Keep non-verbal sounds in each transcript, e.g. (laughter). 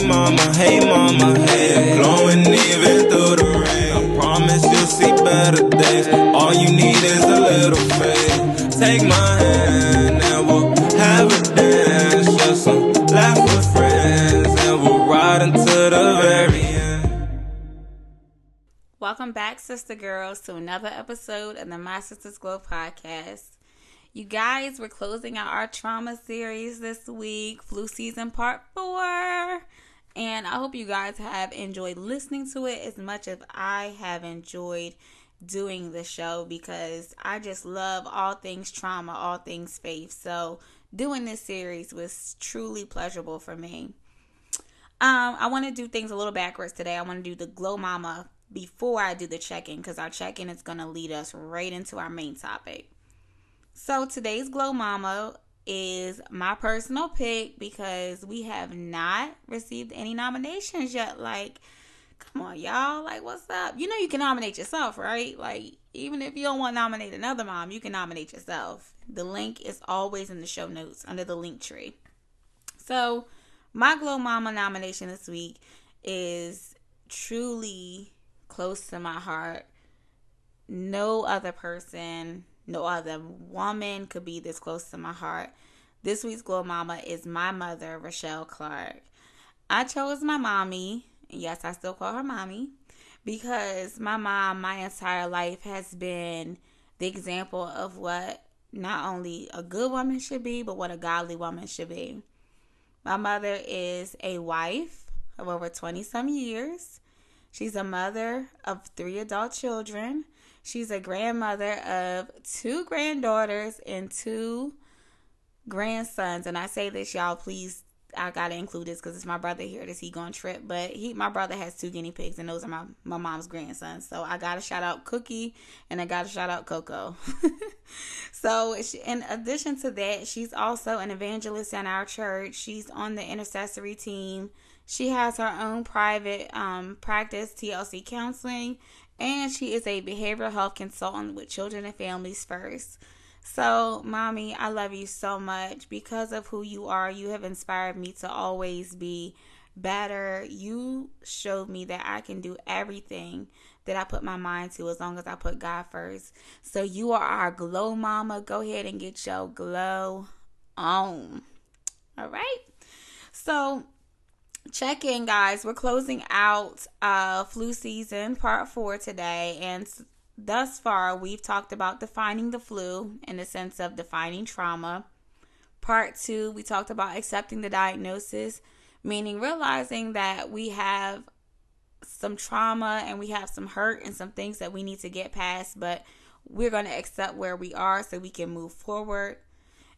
hey mama, hey mama, hey. Glowing even through the rain. I promise you'll see better days. All you need is a little faith. Take my hand and we'll have a dance. Just some laugh with friends. And we'll ride until the very end. Welcome back, sister girls, to another episode of the My Sisters Glow podcast. You guys, we're closing out our trauma series this week, flu season part four. And I hope you guys have enjoyed listening to it as much as I have enjoyed doing the show because I just love all things trauma, all things faith. So doing this series was truly pleasurable for me. Um, I want to do things a little backwards today. I want to do the glow mama before I do the check-in because our check-in is going to lead us right into our main topic. So today's glow mama is my personal pick because we have not received any nominations yet. Like, come on, y'all. Like, what's up? You know, you can nominate yourself, right? Like, even if you don't want to nominate another mom, you can nominate yourself. The link is always in the show notes under the link tree. So, my Glow Mama nomination this week is truly close to my heart. No other person, no other woman could be this close to my heart. This week's Glow Mama is my mother, Rochelle Clark. I chose my mommy, yes, I still call her mommy, because my mom, my entire life, has been the example of what not only a good woman should be, but what a godly woman should be. My mother is a wife of over 20 some years. She's a mother of three adult children. She's a grandmother of two granddaughters and two grandsons. And I say this, y'all, please, I gotta include this because it's my brother here that he going trip. But he, my brother has two guinea pigs, and those are my my mom's grandsons. So I gotta shout out Cookie, and I gotta shout out Coco. (laughs) so in addition to that, she's also an evangelist in our church. She's on the intercessory team. She has her own private um, practice, TLC Counseling, and she is a behavioral health consultant with Children and Families First. So, mommy, I love you so much. Because of who you are, you have inspired me to always be better. You showed me that I can do everything that I put my mind to as long as I put God first. So, you are our glow mama. Go ahead and get your glow on. All right. So, check in guys. We're closing out uh flu season part four today and thus far we've talked about defining the flu in the sense of defining trauma. Part two we talked about accepting the diagnosis meaning realizing that we have some trauma and we have some hurt and some things that we need to get past but we're going to accept where we are so we can move forward.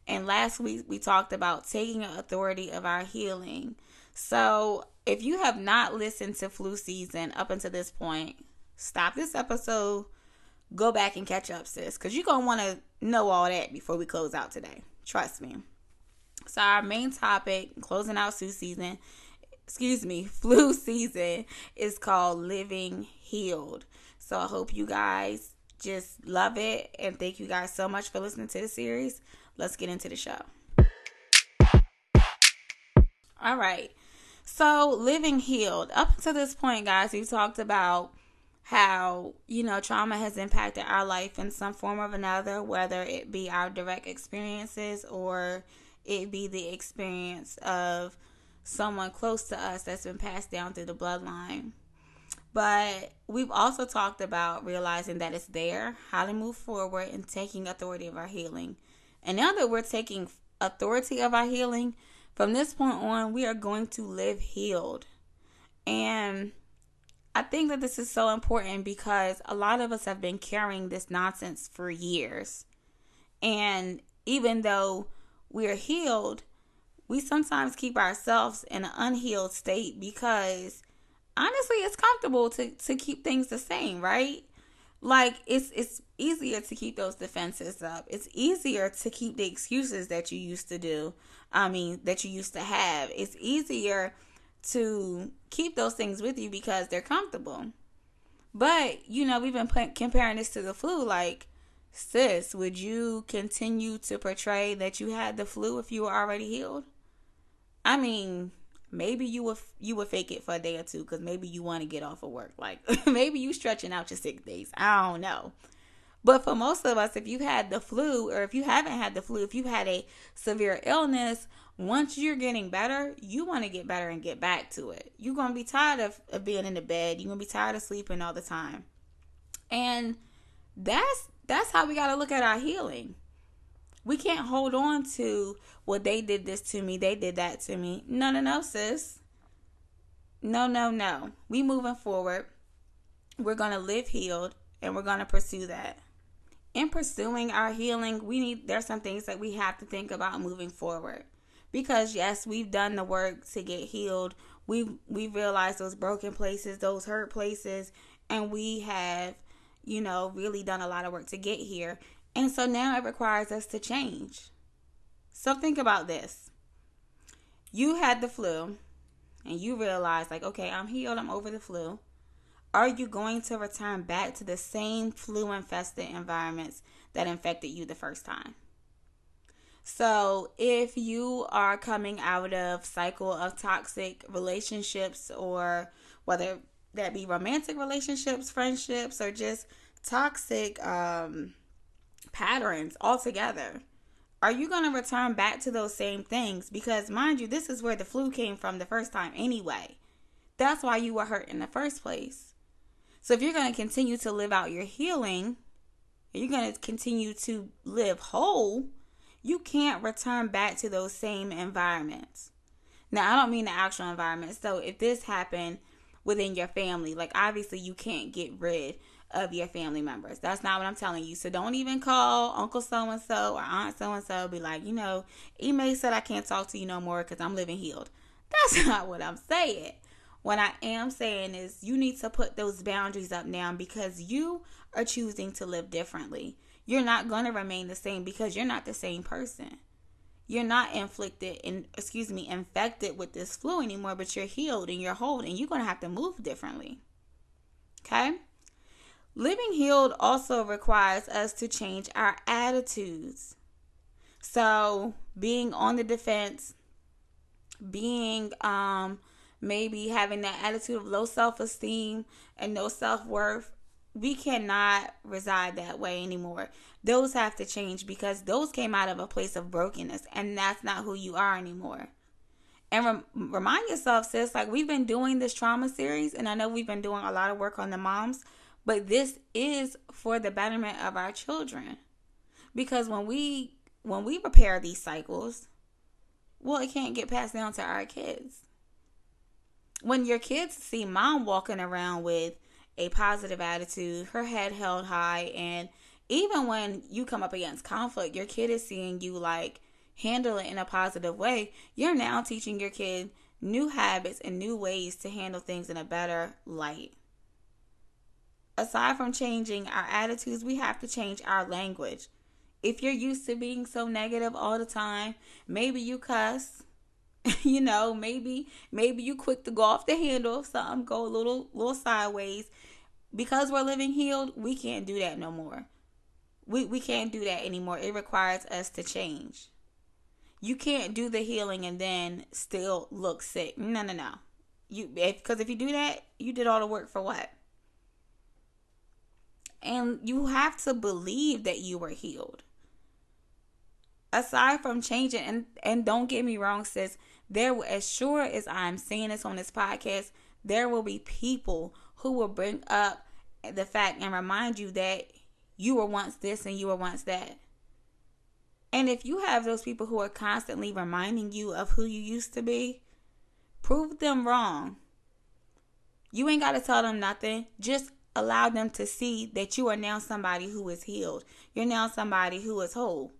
And last week we talked about taking authority of our healing so, if you have not listened to flu season up until this point, stop this episode, go back and catch up, sis, because you're going to want to know all that before we close out today. Trust me. So, our main topic, closing out flu season, excuse me, (laughs) flu season, is called Living Healed. So, I hope you guys just love it. And thank you guys so much for listening to the series. Let's get into the show. All right. So, living healed. Up to this point, guys, we've talked about how, you know, trauma has impacted our life in some form or another, whether it be our direct experiences or it be the experience of someone close to us that's been passed down through the bloodline. But we've also talked about realizing that it's there, how to move forward, and taking authority of our healing. And now that we're taking authority of our healing, from this point on, we are going to live healed. And I think that this is so important because a lot of us have been carrying this nonsense for years. And even though we're healed, we sometimes keep ourselves in an unhealed state because honestly, it's comfortable to, to keep things the same, right? like it's it's easier to keep those defenses up. It's easier to keep the excuses that you used to do. I mean, that you used to have. It's easier to keep those things with you because they're comfortable. But, you know, we've been comparing this to the flu like sis, would you continue to portray that you had the flu if you were already healed? I mean, maybe you would you would fake it for a day or two because maybe you want to get off of work. Like (laughs) maybe you stretching out your sick days. I don't know. But for most of us, if you had the flu or if you haven't had the flu, if you had a severe illness, once you're getting better, you want to get better and get back to it. You're going to be tired of, of being in the bed. You're going to be tired of sleeping all the time. And that's that's how we got to look at our healing. We can't hold on to, well, they did this to me, they did that to me. No, no, no, sis. No, no, no. We moving forward. We're going to live healed and we're going to pursue that. In pursuing our healing, we need there's some things that we have to think about moving forward. Because yes, we've done the work to get healed. We've we've realized those broken places, those hurt places, and we have, you know, really done a lot of work to get here. And so now it requires us to change. So think about this. You had the flu and you realize, like, okay, I'm healed, I'm over the flu. Are you going to return back to the same flu infested environments that infected you the first time? So, if you are coming out of cycle of toxic relationships or whether that be romantic relationships, friendships or just toxic um patterns altogether. Are you going to return back to those same things? Because, mind you, this is where the flu came from the first time anyway. That's why you were hurt in the first place. So, if you're going to continue to live out your healing, you're going to continue to live whole, you can't return back to those same environments. Now, I don't mean the actual environment. So, if this happened within your family, like obviously you can't get rid of your family members. That's not what I'm telling you. So don't even call Uncle so and so or Aunt so and so. Be like, you know, Ime said I can't talk to you no more because I'm living healed. That's (laughs) not what I'm saying. What I am saying is you need to put those boundaries up now because you are choosing to live differently. You're not going to remain the same because you're not the same person. You're not inflicted and excuse me, infected with this flu anymore, but you're healed and you're whole and you're going to have to move differently. Okay? Living healed also requires us to change our attitudes. So, being on the defense, being um maybe having that attitude of low self-esteem and no self-worth, we cannot reside that way anymore. Those have to change because those came out of a place of brokenness and that's not who you are anymore. And rem- remind yourself, sis, like we've been doing this trauma series and I know we've been doing a lot of work on the moms but this is for the betterment of our children. Because when we when we repair these cycles, well, it can't get passed down to our kids. When your kids see mom walking around with a positive attitude, her head held high, and even when you come up against conflict, your kid is seeing you like handle it in a positive way. You're now teaching your kid new habits and new ways to handle things in a better light aside from changing our attitudes, we have to change our language. If you're used to being so negative all the time, maybe you cuss. (laughs) you know, maybe maybe you quick to go off the handle something go a little little sideways. Because we're living healed, we can't do that no more. We we can't do that anymore. It requires us to change. You can't do the healing and then still look sick. No, no, no. You because if, if you do that, you did all the work for what? And you have to believe that you were healed. Aside from changing, and, and don't get me wrong, sis, there as sure as I'm saying this on this podcast, there will be people who will bring up the fact and remind you that you were once this and you were once that. And if you have those people who are constantly reminding you of who you used to be, prove them wrong. You ain't got to tell them nothing. Just allow them to see that you are now somebody who is healed. You're now somebody who is whole.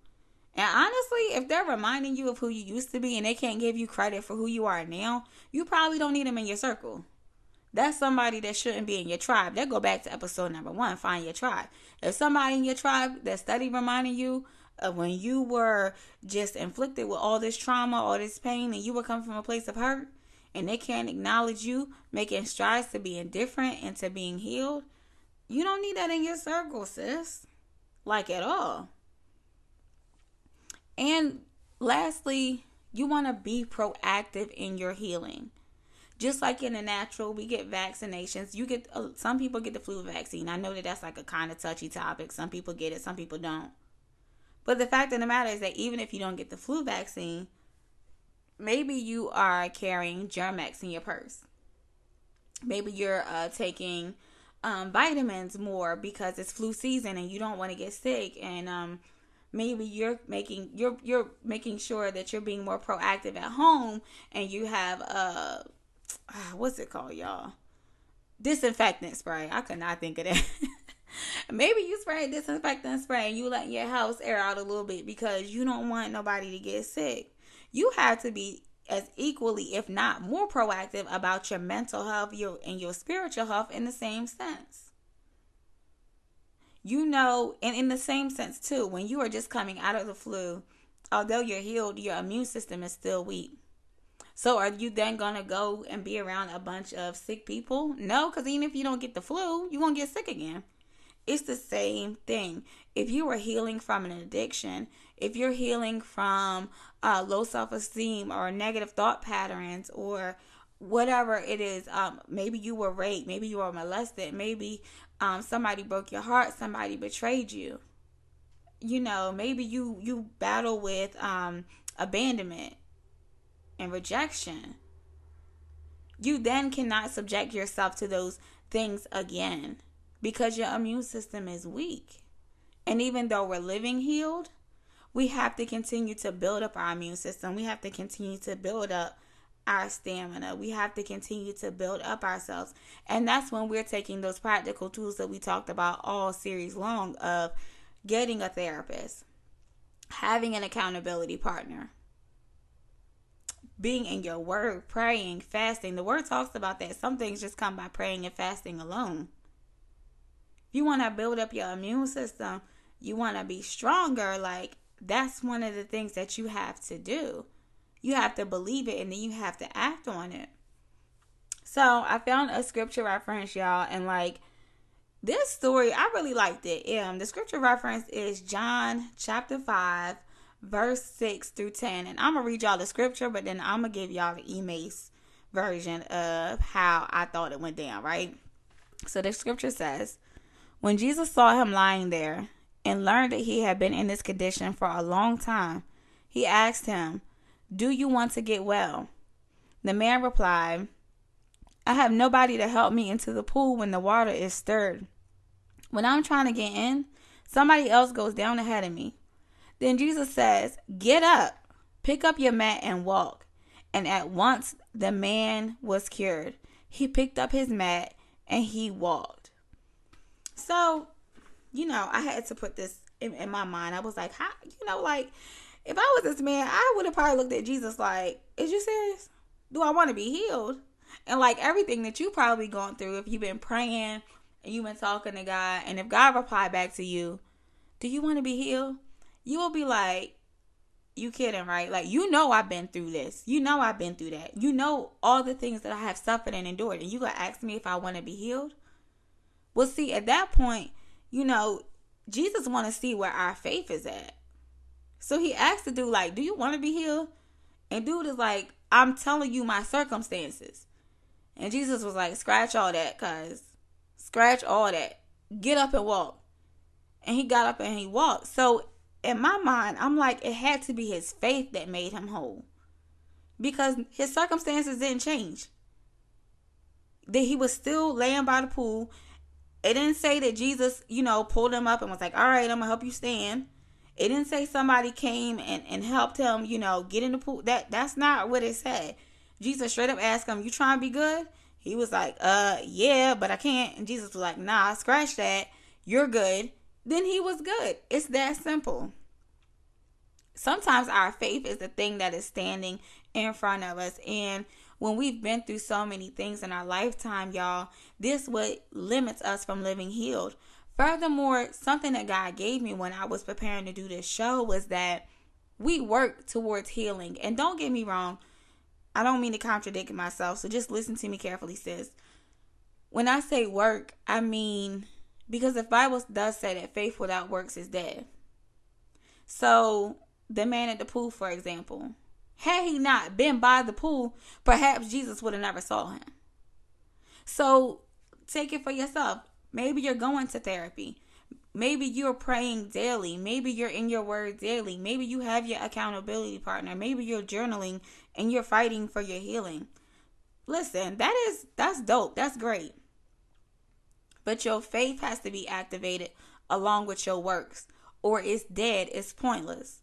And honestly, if they're reminding you of who you used to be and they can't give you credit for who you are now, you probably don't need them in your circle. That's somebody that shouldn't be in your tribe. That go back to episode number one. Find your tribe. If somebody in your tribe that study reminding you of when you were just inflicted with all this trauma, all this pain, and you were coming from a place of hurt, and they can't acknowledge you making strides to being different and to being healed, you don't need that in your circle, sis. Like at all. And lastly, you want to be proactive in your healing. Just like in the natural, we get vaccinations. You get uh, some people get the flu vaccine. I know that that's like a kind of touchy topic. Some people get it, some people don't. But the fact of the matter is that even if you don't get the flu vaccine, maybe you are carrying Germ-X in your purse. Maybe you're uh, taking um, vitamins more because it's flu season and you don't want to get sick. And um, maybe you're making you're you're making sure that you're being more proactive at home and you have a uh, what's it called, y'all? Disinfectant spray. I could not think of that. (laughs) Maybe you spray disinfectant spray and you let your house air out a little bit because you don't want nobody to get sick. You have to be as equally, if not more proactive about your mental health your, and your spiritual health in the same sense. You know, and in the same sense too, when you are just coming out of the flu, although you're healed, your immune system is still weak. So are you then gonna go and be around a bunch of sick people? No, because even if you don't get the flu, you won't get sick again. It's the same thing. If you are healing from an addiction, if you're healing from uh, low self esteem or negative thought patterns or whatever it is, um, maybe you were raped, maybe you were molested, maybe um, somebody broke your heart, somebody betrayed you. You know, maybe you you battle with um, abandonment and rejection. You then cannot subject yourself to those things again because your immune system is weak. And even though we're living healed, we have to continue to build up our immune system. We have to continue to build up our stamina. We have to continue to build up ourselves. And that's when we're taking those practical tools that we talked about all series long of getting a therapist, having an accountability partner, being in your word, praying, fasting. The word talks about that. Some things just come by praying and fasting alone If you want to build up your immune system, you want to be stronger, like that's one of the things that you have to do. You have to believe it and then you have to act on it. So I found a scripture reference, y'all, and like this story, I really liked it. Um, the scripture reference is John chapter 5, verse 6 through 10. And I'm gonna read y'all the scripture, but then I'm gonna give y'all the Emmaus version of how I thought it went down, right? So the scripture says, when Jesus saw him lying there and learned that he had been in this condition for a long time, he asked him, Do you want to get well? The man replied, I have nobody to help me into the pool when the water is stirred. When I'm trying to get in, somebody else goes down ahead of me. Then Jesus says, Get up, pick up your mat, and walk. And at once the man was cured. He picked up his mat and he walked. So, you know, I had to put this in, in my mind. I was like, how, you know, like, if I was this man, I would have probably looked at Jesus like, is you serious? Do I want to be healed? And like everything that you probably gone through, if you've been praying and you've been talking to God, and if God replied back to you, do you want to be healed? You will be like, you kidding, right? Like, you know, I've been through this. You know, I've been through that. You know, all the things that I have suffered and endured. And you gonna ask me if I want to be healed? Well, see, at that point, you know, Jesus want to see where our faith is at. So he asked the dude, like, do you want to be healed? And dude is like, I'm telling you my circumstances. And Jesus was like, scratch all that, cuz. Scratch all that. Get up and walk. And he got up and he walked. So in my mind, I'm like, it had to be his faith that made him whole. Because his circumstances didn't change. That he was still laying by the pool it didn't say that Jesus, you know, pulled him up and was like, all right, I'm going to help you stand. It didn't say somebody came and, and helped him, you know, get in the pool. That That's not what it said. Jesus straight up asked him, you trying to be good? He was like, uh, yeah, but I can't. And Jesus was like, nah, scratch that. You're good. Then he was good. It's that simple. Sometimes our faith is the thing that is standing in front of us. And when we've been through so many things in our lifetime, y'all, this what limits us from living healed. Furthermore, something that God gave me when I was preparing to do this show was that we work towards healing. And don't get me wrong, I don't mean to contradict myself, so just listen to me carefully, sis. When I say work, I mean because the Bible does say that faith without works is dead. So, the man at the pool, for example, had he not been by the pool, perhaps Jesus would have never saw him. So, take it for yourself. Maybe you're going to therapy. Maybe you're praying daily. Maybe you're in your word daily. Maybe you have your accountability partner. Maybe you're journaling and you're fighting for your healing. Listen, that is that's dope. That's great. But your faith has to be activated along with your works, or it's dead, it's pointless.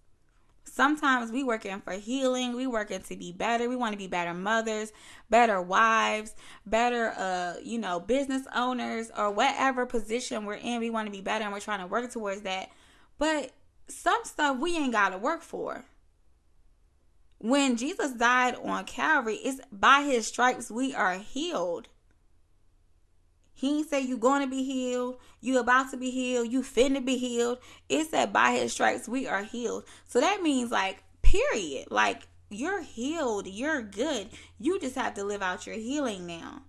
Sometimes we working for healing, we working to be better. We want to be better mothers, better wives, better uh, you know, business owners or whatever position we're in. We want to be better and we're trying to work towards that. But some stuff we ain't got to work for. When Jesus died on Calvary, it's by his stripes we are healed. He ain't say you going to be healed. You about to be healed. You finna be healed. It said by his stripes we are healed. So that means like period. Like you're healed. You're good. You just have to live out your healing now.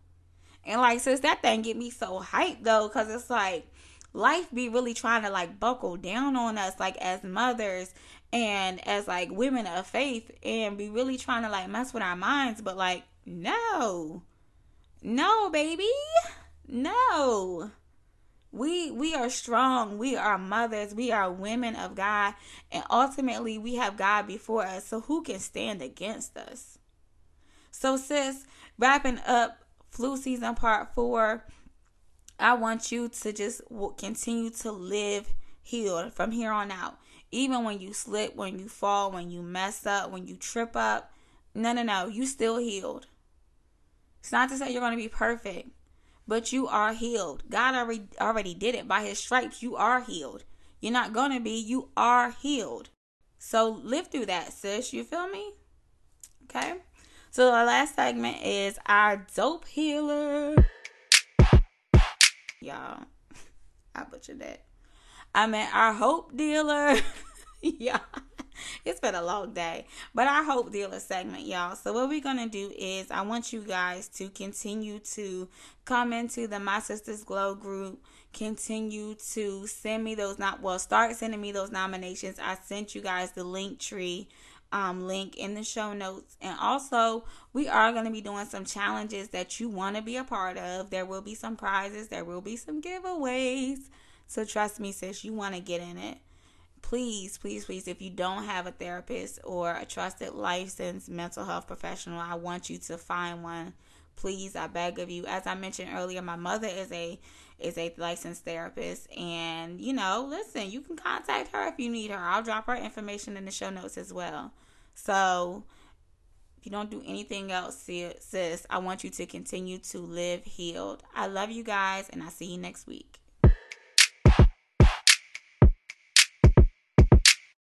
And like sis, that thing get me so hyped though, cause it's like life be really trying to like buckle down on us, like as mothers and as like women of faith, and be really trying to like mess with our minds. But like, no, no, baby. No. We we are strong. We are mothers. We are women of God. And ultimately we have God before us. So who can stand against us? So sis, wrapping up flu season part 4, I want you to just continue to live healed from here on out. Even when you slip, when you fall, when you mess up, when you trip up, no, no, no, you still healed. It's not to say you're going to be perfect but you are healed. God already already did it by his stripes. You are healed. You're not going to be, you are healed. So live through that, sis. You feel me? Okay. So our last segment is our dope healer. Y'all, (laughs) I butchered that. I meant our hope dealer. (laughs) yeah. (laughs) it's been a long day. But our hope dealer segment, y'all. So what we're gonna do is I want you guys to continue to come into the My Sisters Glow group. Continue to send me those not well, start sending me those nominations. I sent you guys the link tree um, link in the show notes. And also, we are going to be doing some challenges that you want to be a part of. There will be some prizes, there will be some giveaways. So, trust me, sis, you want to get in it please, please, please, if you don't have a therapist or a trusted licensed mental health professional, I want you to find one. Please, I beg of you. As I mentioned earlier, my mother is a is a licensed therapist and you know, listen, you can contact her if you need her. I'll drop her information in the show notes as well. So, if you don't do anything else, sis, I want you to continue to live healed. I love you guys and I'll see you next week.